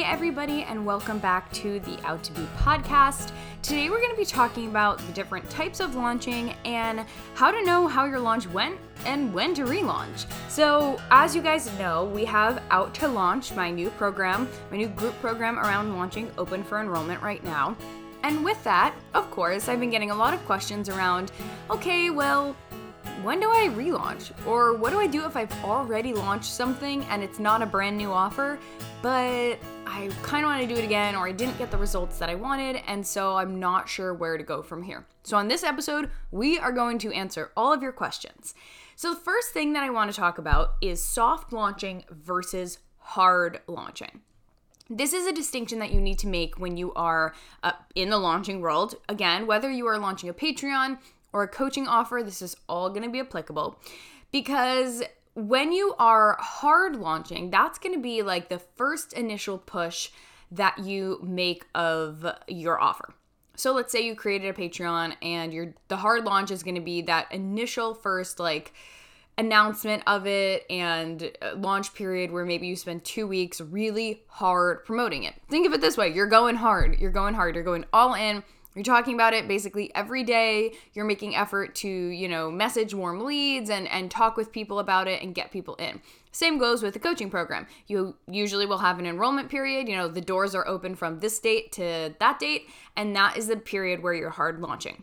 Hey, everybody, and welcome back to the Out to Be podcast. Today, we're going to be talking about the different types of launching and how to know how your launch went and when to relaunch. So, as you guys know, we have Out to Launch, my new program, my new group program around launching, open for enrollment right now. And with that, of course, I've been getting a lot of questions around okay, well, when do I relaunch? Or what do I do if I've already launched something and it's not a brand new offer, but I kind of want to do it again or I didn't get the results that I wanted and so I'm not sure where to go from here. So, on this episode, we are going to answer all of your questions. So, the first thing that I want to talk about is soft launching versus hard launching. This is a distinction that you need to make when you are uh, in the launching world. Again, whether you are launching a Patreon, or a coaching offer, this is all going to be applicable because when you are hard launching, that's going to be like the first initial push that you make of your offer. So let's say you created a Patreon and your the hard launch is going to be that initial first like announcement of it and uh, launch period where maybe you spend 2 weeks really hard promoting it. Think of it this way, you're going hard. You're going hard. You're going all in you're talking about it basically every day. You're making effort to, you know, message warm leads and and talk with people about it and get people in. Same goes with the coaching program. You usually will have an enrollment period, you know, the doors are open from this date to that date, and that is the period where you're hard launching.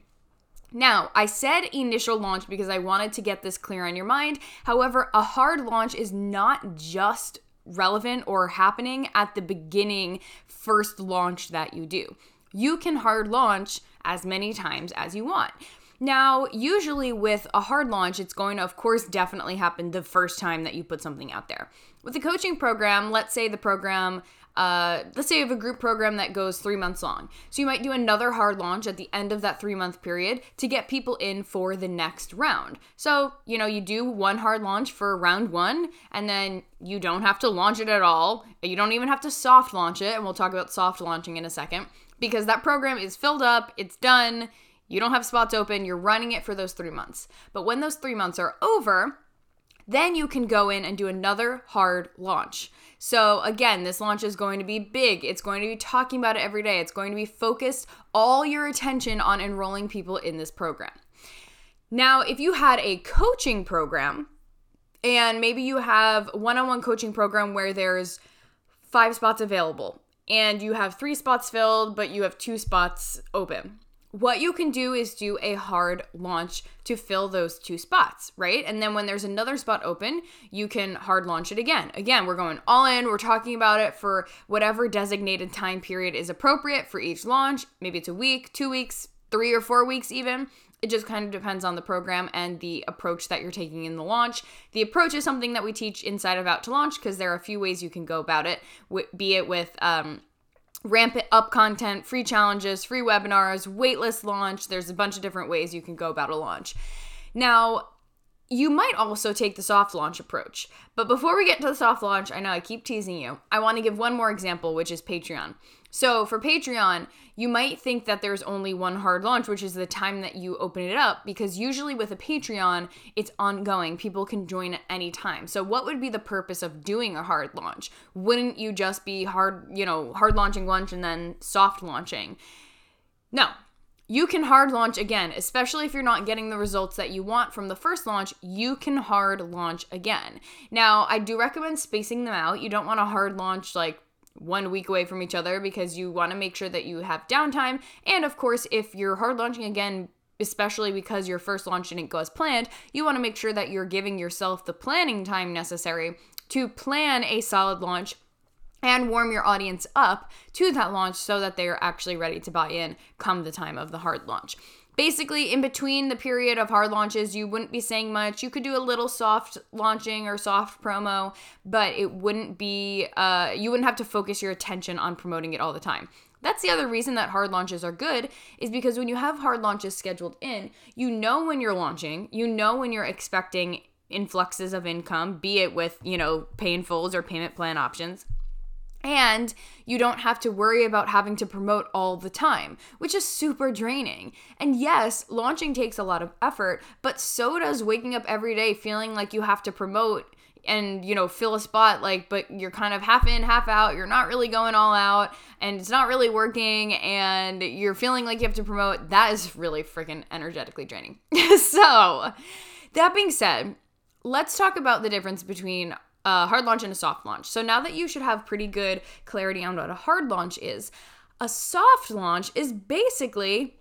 Now, I said initial launch because I wanted to get this clear on your mind. However, a hard launch is not just relevant or happening at the beginning first launch that you do you can hard launch as many times as you want. Now, usually with a hard launch, it's going to, of course, definitely happen the first time that you put something out there. With a coaching program, let's say the program, uh, let's say you have a group program that goes three months long. So you might do another hard launch at the end of that three month period to get people in for the next round. So, you know, you do one hard launch for round one, and then you don't have to launch it at all. You don't even have to soft launch it, and we'll talk about soft launching in a second because that program is filled up, it's done, you don't have spots open, you're running it for those three months. But when those three months are over, then you can go in and do another hard launch. So, again, this launch is going to be big. It's going to be talking about it every day. It's going to be focused all your attention on enrolling people in this program. Now, if you had a coaching program and maybe you have one on one coaching program where there's five spots available and you have three spots filled, but you have two spots open. What you can do is do a hard launch to fill those two spots, right? And then when there's another spot open, you can hard launch it again. Again, we're going all in. We're talking about it for whatever designated time period is appropriate for each launch. Maybe it's a week, two weeks, three or four weeks, even. It just kind of depends on the program and the approach that you're taking in the launch. The approach is something that we teach inside of Out to Launch because there are a few ways you can go about it, be it with um, ramp it up content, free challenges, free webinars, waitlist launch. There's a bunch of different ways you can go about a launch. Now, you might also take the soft launch approach. But before we get to the soft launch, I know I keep teasing you. I want to give one more example, which is Patreon. So for Patreon, you might think that there's only one hard launch, which is the time that you open it up, because usually with a Patreon, it's ongoing. People can join at any time. So what would be the purpose of doing a hard launch? Wouldn't you just be hard, you know, hard launching lunch and then soft launching? No, you can hard launch again, especially if you're not getting the results that you want from the first launch, you can hard launch again. Now, I do recommend spacing them out. You don't want to hard launch like one week away from each other because you want to make sure that you have downtime. And of course, if you're hard launching again, especially because your first launch didn't go as planned, you want to make sure that you're giving yourself the planning time necessary to plan a solid launch and warm your audience up to that launch so that they are actually ready to buy in come the time of the hard launch. Basically in between the period of hard launches you wouldn't be saying much. You could do a little soft launching or soft promo but it wouldn't be uh, you wouldn't have to focus your attention on promoting it all the time. That's the other reason that hard launches are good is because when you have hard launches scheduled in you know when you're launching you know when you're expecting influxes of income be it with you know pay in or payment plan options and you don't have to worry about having to promote all the time, which is super draining. And yes, launching takes a lot of effort, but so does waking up every day feeling like you have to promote and you know fill a spot like but you're kind of half in half out you're not really going all out and it's not really working and you're feeling like you have to promote that is really freaking energetically draining so that being said let's talk about the difference between a hard launch and a soft launch so now that you should have pretty good clarity on what a hard launch is a soft launch is basically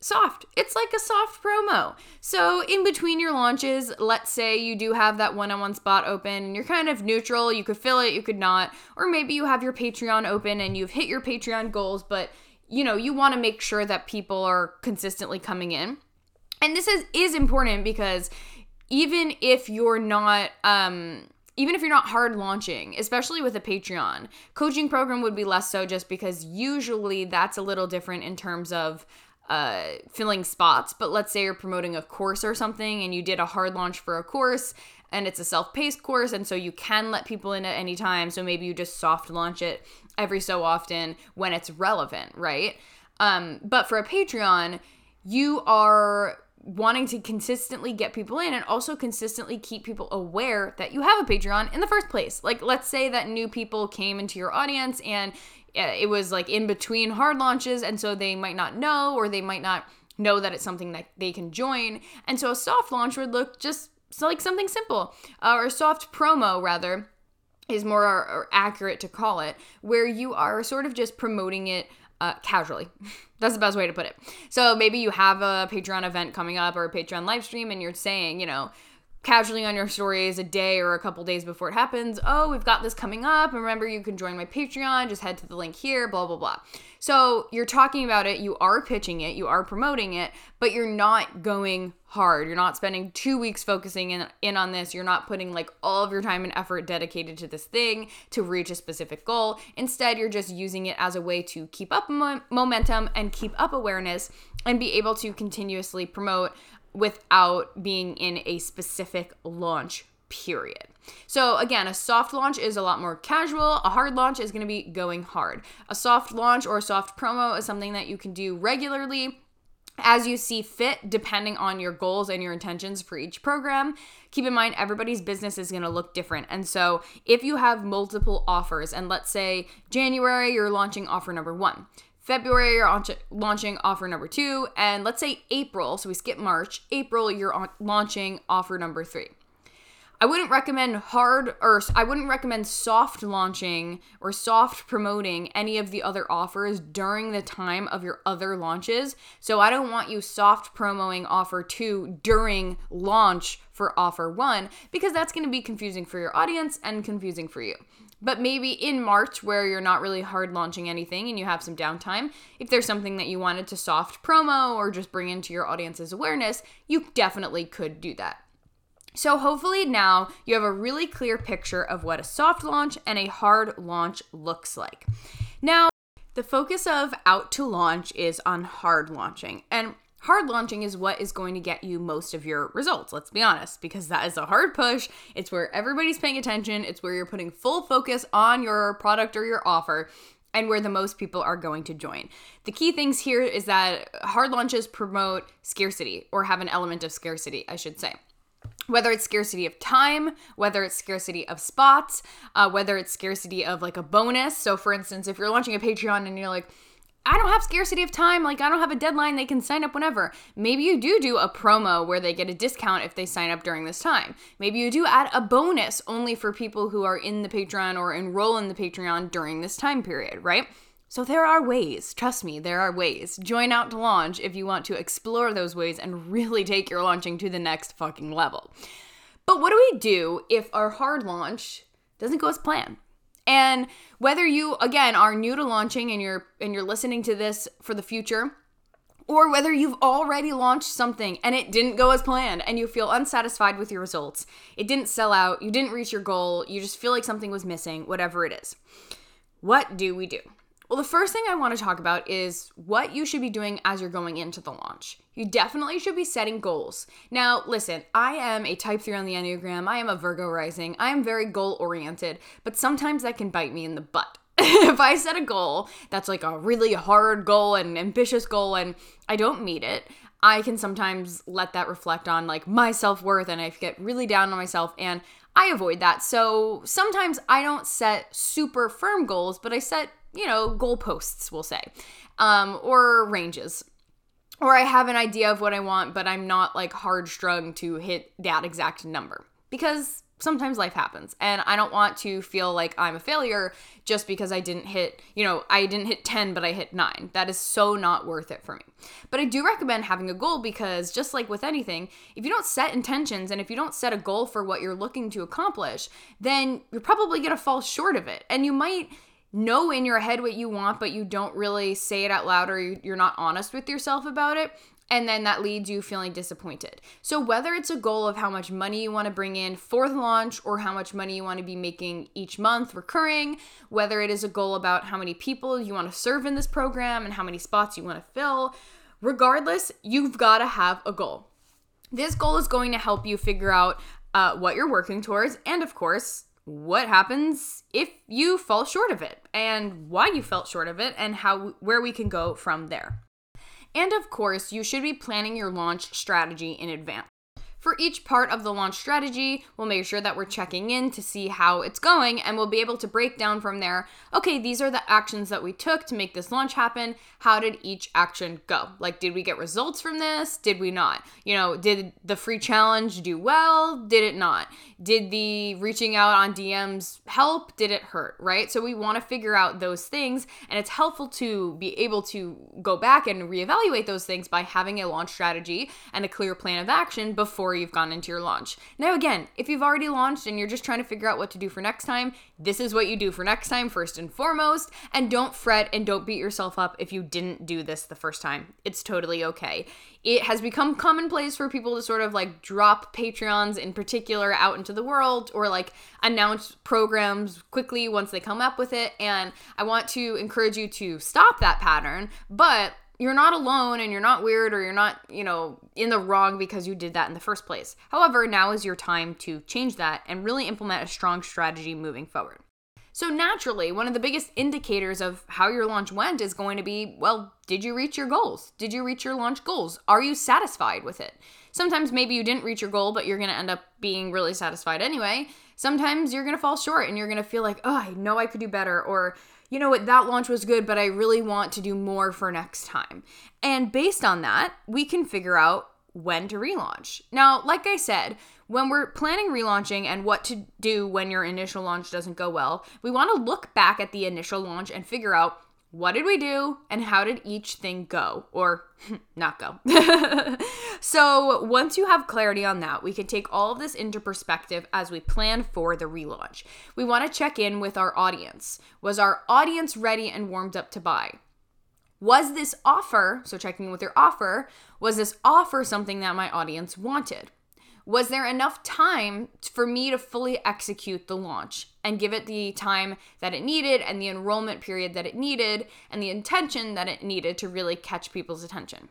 soft. It's like a soft promo. So, in between your launches, let's say you do have that one on one spot open and you're kind of neutral. You could fill it, you could not. Or maybe you have your Patreon open and you've hit your Patreon goals, but you know, you want to make sure that people are consistently coming in. And this is is important because even if you're not um even if you're not hard launching, especially with a Patreon, coaching program would be less so just because usually that's a little different in terms of uh, filling spots. But let's say you're promoting a course or something and you did a hard launch for a course and it's a self paced course. And so you can let people in at any time. So maybe you just soft launch it every so often when it's relevant, right? Um, but for a Patreon, you are wanting to consistently get people in and also consistently keep people aware that you have a Patreon in the first place. Like, let's say that new people came into your audience and it was like in between hard launches and so they might not know or they might not know that it's something that they can join and so a soft launch would look just like something simple uh, or soft promo rather is more accurate to call it where you are sort of just promoting it uh, casually. That's the best way to put it. So maybe you have a Patreon event coming up or a Patreon live stream and you're saying, you know, casually on your stories a day or a couple days before it happens, oh, we've got this coming up. Remember, you can join my Patreon. Just head to the link here, blah, blah, blah. So you're talking about it, you are pitching it, you are promoting it, but you're not going hard. You're not spending two weeks focusing in, in on this. You're not putting like all of your time and effort dedicated to this thing to reach a specific goal. Instead, you're just using it as a way to keep up mo- momentum and keep up awareness and be able to continuously promote without being in a specific launch period. So again, a soft launch is a lot more casual. A hard launch is going to be going hard. A soft launch or a soft promo is something that you can do regularly as you see fit, depending on your goals and your intentions for each program. Keep in mind, everybody's business is going to look different. And so, if you have multiple offers, and let's say January, you're launching offer number one, February, you're launching offer number two. And let's say April, so we skip March, April, you're launching offer number three. I wouldn't recommend hard or I wouldn't recommend soft launching or soft promoting any of the other offers during the time of your other launches. So I don't want you soft promoting offer 2 during launch for offer 1 because that's going to be confusing for your audience and confusing for you. But maybe in March, where you're not really hard launching anything and you have some downtime, if there's something that you wanted to soft promo or just bring into your audience's awareness, you definitely could do that. So, hopefully, now you have a really clear picture of what a soft launch and a hard launch looks like. Now, the focus of out to launch is on hard launching. And hard launching is what is going to get you most of your results, let's be honest, because that is a hard push. It's where everybody's paying attention, it's where you're putting full focus on your product or your offer. And where the most people are going to join. The key things here is that hard launches promote scarcity or have an element of scarcity, I should say whether it's scarcity of time, whether it's scarcity of spots, uh, whether it's scarcity of like a bonus. So, for instance, if you're launching a Patreon and you're like, I don't have scarcity of time. Like, I don't have a deadline. They can sign up whenever. Maybe you do do a promo where they get a discount if they sign up during this time. Maybe you do add a bonus only for people who are in the Patreon or enroll in the Patreon during this time period, right? So there are ways. Trust me, there are ways. Join out to launch if you want to explore those ways and really take your launching to the next fucking level. But what do we do if our hard launch doesn't go as planned? And whether you again are new to launching and you're and you're listening to this for the future, or whether you've already launched something and it didn't go as planned and you feel unsatisfied with your results, it didn't sell out, you didn't reach your goal, you just feel like something was missing, whatever it is. What do we do? Well, the first thing I want to talk about is what you should be doing as you're going into the launch. You definitely should be setting goals. Now, listen, I am a type 3 on the Enneagram. I am a Virgo rising. I am very goal oriented, but sometimes that can bite me in the butt. if I set a goal that's like a really hard goal and ambitious goal and I don't meet it, I can sometimes let that reflect on like my self worth and I get really down on myself and I avoid that. So sometimes I don't set super firm goals, but I set, you know, goalposts, we'll say, um, or ranges. Or I have an idea of what I want, but I'm not like hard strung to hit that exact number because sometimes life happens and I don't want to feel like I'm a failure just because I didn't hit, you know, I didn't hit 10 but I hit 9. That is so not worth it for me. But I do recommend having a goal because just like with anything, if you don't set intentions and if you don't set a goal for what you're looking to accomplish, then you're probably going to fall short of it. And you might know in your head what you want, but you don't really say it out loud or you're not honest with yourself about it and then that leads you feeling disappointed. So, whether it's a goal of how much money you want to bring in for the launch or how much money you want to be making each month recurring, whether it is a goal about how many people you want to serve in this program and how many spots you want to fill, regardless, you've got to have a goal. This goal is going to help you figure out uh, what you're working towards and, of course, what happens if you fall short of it and why you felt short of it and how where we can go from there. And of course, you should be planning your launch strategy in advance. For each part of the launch strategy, we'll make sure that we're checking in to see how it's going, and we'll be able to break down from there okay, these are the actions that we took to make this launch happen. How did each action go? Like, did we get results from this? Did we not? You know, did the free challenge do well? Did it not? Did the reaching out on DMs help? Did it hurt? Right? So we want to figure out those things, and it's helpful to be able to go back and reevaluate those things by having a launch strategy and a clear plan of action before you've gone into your launch. Now, again, if you've already launched and you're just trying to figure out what to do for next time, this is what you do for next time, first and foremost. And don't fret and don't beat yourself up if you didn't do this the first time. It's totally okay. It has become commonplace for people to sort of like drop Patreons in particular out into the world or like announce programs quickly once they come up with it. And I want to encourage you to stop that pattern, but you're not alone and you're not weird or you're not, you know, in the wrong because you did that in the first place. However, now is your time to change that and really implement a strong strategy moving forward. So, naturally, one of the biggest indicators of how your launch went is going to be well, did you reach your goals? Did you reach your launch goals? Are you satisfied with it? Sometimes maybe you didn't reach your goal, but you're going to end up being really satisfied anyway. Sometimes you're going to fall short and you're going to feel like, oh, I know I could do better, or you know what, that launch was good, but I really want to do more for next time. And based on that, we can figure out when to relaunch. Now, like I said, when we're planning relaunching and what to do when your initial launch doesn't go well, we want to look back at the initial launch and figure out what did we do and how did each thing go or not go? so, once you have clarity on that, we can take all of this into perspective as we plan for the relaunch. We want to check in with our audience. Was our audience ready and warmed up to buy? Was this offer, so checking with your offer, was this offer something that my audience wanted? Was there enough time for me to fully execute the launch and give it the time that it needed and the enrollment period that it needed and the intention that it needed to really catch people's attention?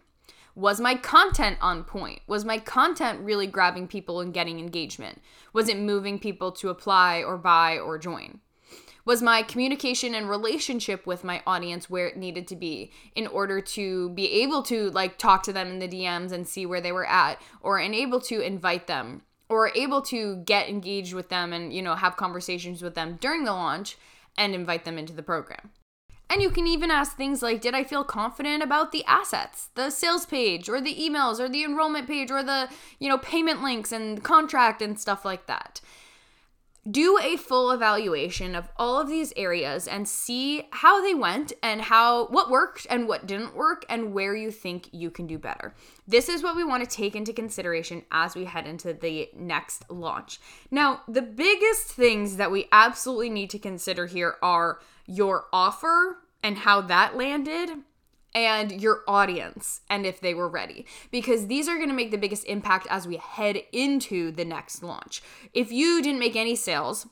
Was my content on point? Was my content really grabbing people and getting engagement? Was it moving people to apply or buy or join? Was my communication and relationship with my audience where it needed to be in order to be able to like talk to them in the DMs and see where they were at or enable to invite them or able to get engaged with them and you know have conversations with them during the launch and invite them into the program. And you can even ask things like Did I feel confident about the assets, the sales page, or the emails, or the enrollment page, or the, you know, payment links and contract and stuff like that? Do a full evaluation of all of these areas and see how they went and how what worked and what didn't work and where you think you can do better. This is what we want to take into consideration as we head into the next launch. Now, the biggest things that we absolutely need to consider here are your offer and how that landed and your audience and if they were ready because these are going to make the biggest impact as we head into the next launch. If you didn't make any sales,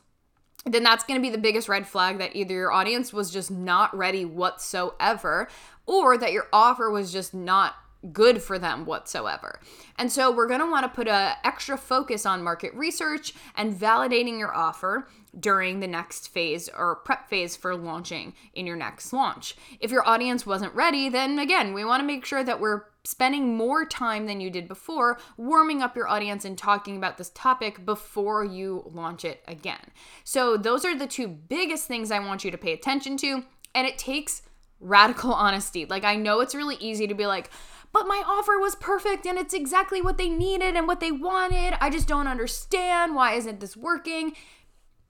then that's going to be the biggest red flag that either your audience was just not ready whatsoever or that your offer was just not good for them whatsoever. And so we're going to want to put a extra focus on market research and validating your offer during the next phase or prep phase for launching in your next launch. If your audience wasn't ready, then again, we want to make sure that we're spending more time than you did before warming up your audience and talking about this topic before you launch it again. So, those are the two biggest things I want you to pay attention to, and it takes radical honesty. Like, I know it's really easy to be like, but my offer was perfect and it's exactly what they needed and what they wanted. I just don't understand. Why isn't this working?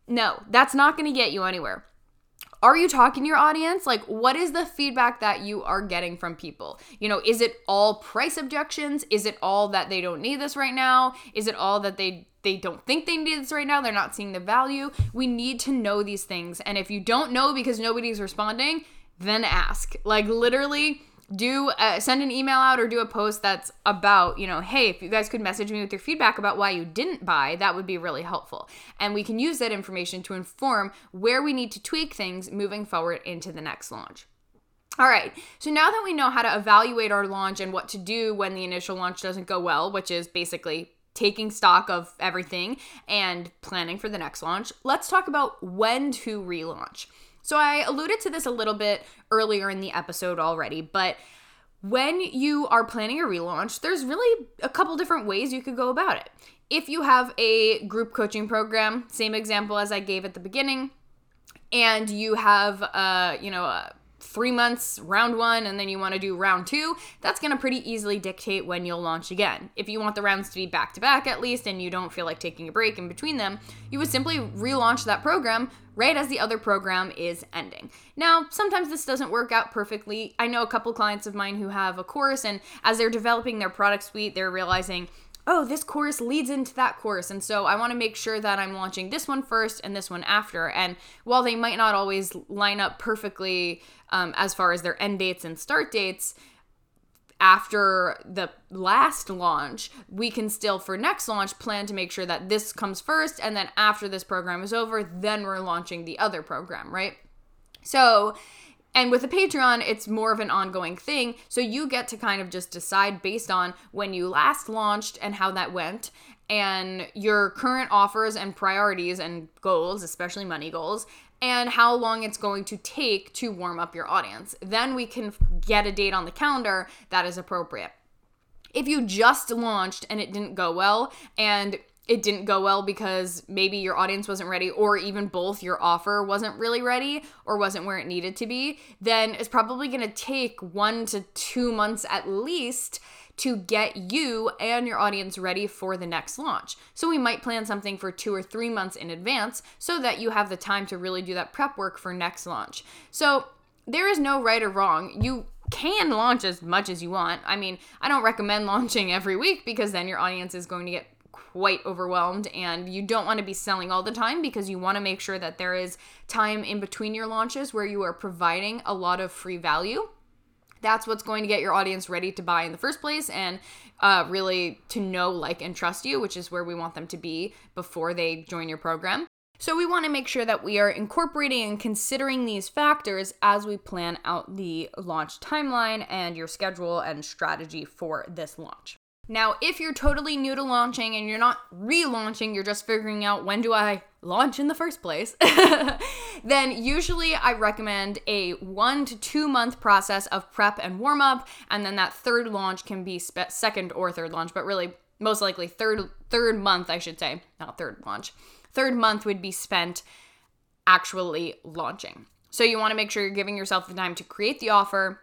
No, that's not going to get you anywhere. Are you talking to your audience? Like, what is the feedback that you are getting from people? You know, is it all price objections? Is it all that they don't need this right now? Is it all that they they don't think they need this right now? They're not seeing the value. We need to know these things. And if you don't know because nobody's responding, then ask. Like literally do uh, send an email out or do a post that's about you know hey if you guys could message me with your feedback about why you didn't buy that would be really helpful and we can use that information to inform where we need to tweak things moving forward into the next launch all right, so now that we know how to evaluate our launch and what to do when the initial launch doesn't go well, which is basically taking stock of everything and planning for the next launch, let's talk about when to relaunch. So I alluded to this a little bit earlier in the episode already, but when you are planning a relaunch, there's really a couple different ways you could go about it. If you have a group coaching program, same example as I gave at the beginning, and you have uh, you know, a three months, round one, and then you want to do round two, that's going to pretty easily dictate when you'll launch again. If you want the rounds to be back to back at least, and you don't feel like taking a break in between them, you would simply relaunch that program right as the other program is ending. Now, sometimes this doesn't work out perfectly. I know a couple clients of mine who have a course, and as they're developing their product suite, they're realizing, oh, this course leads into that course. And so I want to make sure that I'm launching this one first and this one after. And while they might not always line up perfectly um, as far as their end dates and start dates, after the last launch, we can still, for next launch, plan to make sure that this comes first. And then after this program is over, then we're launching the other program, right? So, and with a Patreon, it's more of an ongoing thing. So you get to kind of just decide based on when you last launched and how that went, and your current offers and priorities and goals, especially money goals, and how long it's going to take to warm up your audience. Then we can get a date on the calendar that is appropriate. If you just launched and it didn't go well, and it didn't go well because maybe your audience wasn't ready, or even both, your offer wasn't really ready or wasn't where it needed to be, then it's probably gonna take one to two months at least to get you and your audience ready for the next launch. So we might plan something for two or three months in advance so that you have the time to really do that prep work for next launch. So there is no right or wrong. You can launch as much as you want. I mean, I don't recommend launching every week because then your audience is going to get quite overwhelmed and you don't want to be selling all the time because you want to make sure that there is time in between your launches where you are providing a lot of free value that's what's going to get your audience ready to buy in the first place and uh, really to know, like, and trust you, which is where we want them to be before they join your program. So, we want to make sure that we are incorporating and considering these factors as we plan out the launch timeline and your schedule and strategy for this launch. Now, if you're totally new to launching and you're not relaunching, you're just figuring out when do I launch in the first place, then usually I recommend a one to two month process of prep and warm up, and then that third launch can be spe- second or third launch, but really most likely third third month I should say, not third launch. Third month would be spent actually launching. So you want to make sure you're giving yourself the time to create the offer,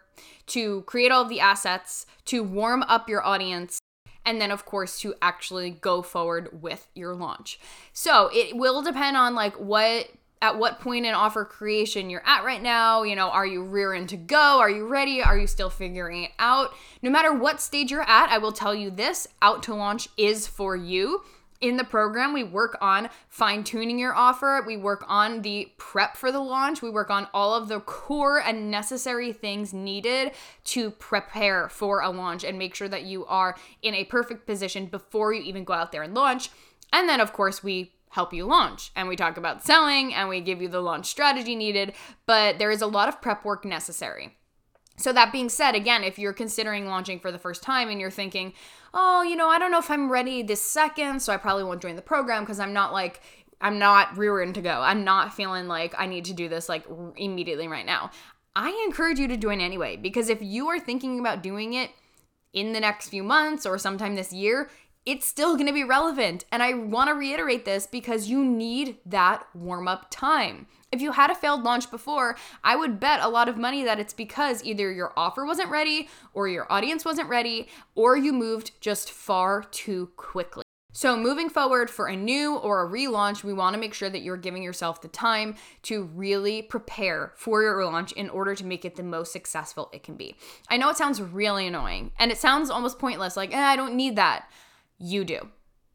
to create all the assets, to warm up your audience, and then of course to actually go forward with your launch. So it will depend on like what at what point in offer creation you're at right now. You know, are you rearing to go? Are you ready? Are you still figuring it out? No matter what stage you're at, I will tell you this out to launch is for you in the program, we work on fine tuning your offer. We work on the prep for the launch. We work on all of the core and necessary things needed to prepare for a launch and make sure that you are in a perfect position before you even go out there and launch. And then, of course, we help you launch and we talk about selling and we give you the launch strategy needed, but there is a lot of prep work necessary. So, that being said, again, if you're considering launching for the first time and you're thinking, oh, you know, I don't know if I'm ready this second, so I probably won't join the program because I'm not like, I'm not rearing to go. I'm not feeling like I need to do this like immediately right now. I encourage you to join anyway because if you are thinking about doing it in the next few months or sometime this year, it's still going to be relevant. And I want to reiterate this because you need that warm up time. If you had a failed launch before, I would bet a lot of money that it's because either your offer wasn't ready, or your audience wasn't ready, or you moved just far too quickly. So, moving forward for a new or a relaunch, we want to make sure that you're giving yourself the time to really prepare for your launch in order to make it the most successful it can be. I know it sounds really annoying and it sounds almost pointless like, eh, I don't need that. You do.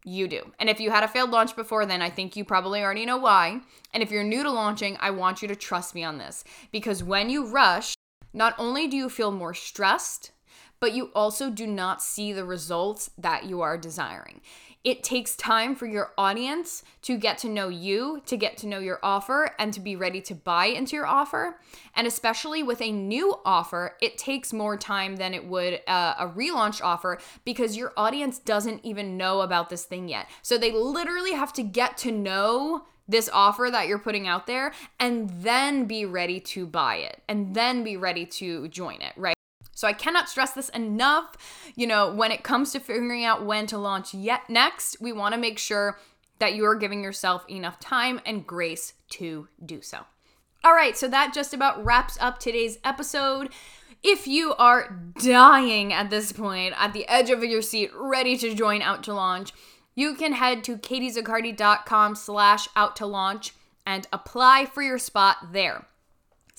You do. And if you had a failed launch before then, I think you probably already know why. And if you're new to launching, I want you to trust me on this because when you rush, not only do you feel more stressed, but you also do not see the results that you are desiring. It takes time for your audience to get to know you, to get to know your offer, and to be ready to buy into your offer. And especially with a new offer, it takes more time than it would uh, a relaunch offer because your audience doesn't even know about this thing yet. So they literally have to get to know this offer that you're putting out there and then be ready to buy it and then be ready to join it, right? So I cannot stress this enough. You know, when it comes to figuring out when to launch yet next, we want to make sure that you are giving yourself enough time and grace to do so. All right, so that just about wraps up today's episode. If you are dying at this point, at the edge of your seat, ready to join Out to Launch, you can head to katiezaccardi.com slash out to launch and apply for your spot there.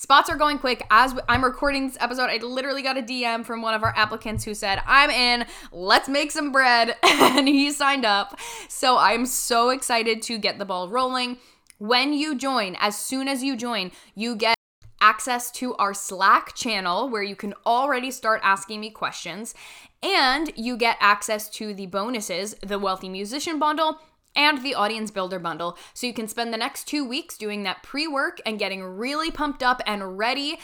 Spots are going quick. As I'm recording this episode, I literally got a DM from one of our applicants who said, I'm in, let's make some bread. and he signed up. So I'm so excited to get the ball rolling. When you join, as soon as you join, you get access to our Slack channel where you can already start asking me questions. And you get access to the bonuses, the Wealthy Musician Bundle and the Audience Builder bundle. So you can spend the next two weeks doing that pre work and getting really pumped up and ready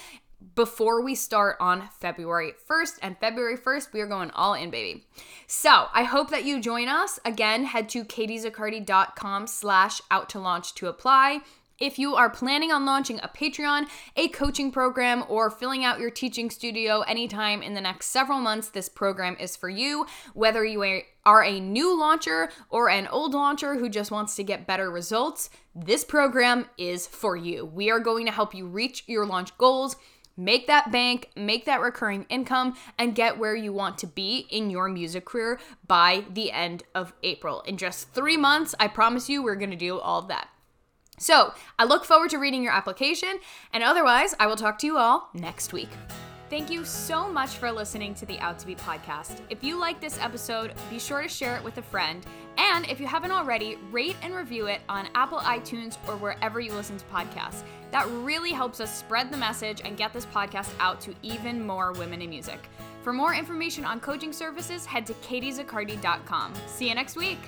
before we start on February 1st. And February 1st, we are going all in, baby. So I hope that you join us. Again, head to katiezaccardi.com slash out to launch to apply. If you are planning on launching a Patreon, a coaching program, or filling out your teaching studio anytime in the next several months, this program is for you. Whether you are a new launcher or an old launcher who just wants to get better results, this program is for you. We are going to help you reach your launch goals make that bank, make that recurring income, and get where you want to be in your music career by the end of April. In just three months, I promise you, we're gonna do all of that. So I look forward to reading your application, and otherwise, I will talk to you all next week. Thank you so much for listening to the Out to Be podcast. If you like this episode, be sure to share it with a friend. And if you haven't already, rate and review it on Apple iTunes or wherever you listen to podcasts. That really helps us spread the message and get this podcast out to even more women in music. For more information on coaching services, head to katiezaccardi.com. See you next week.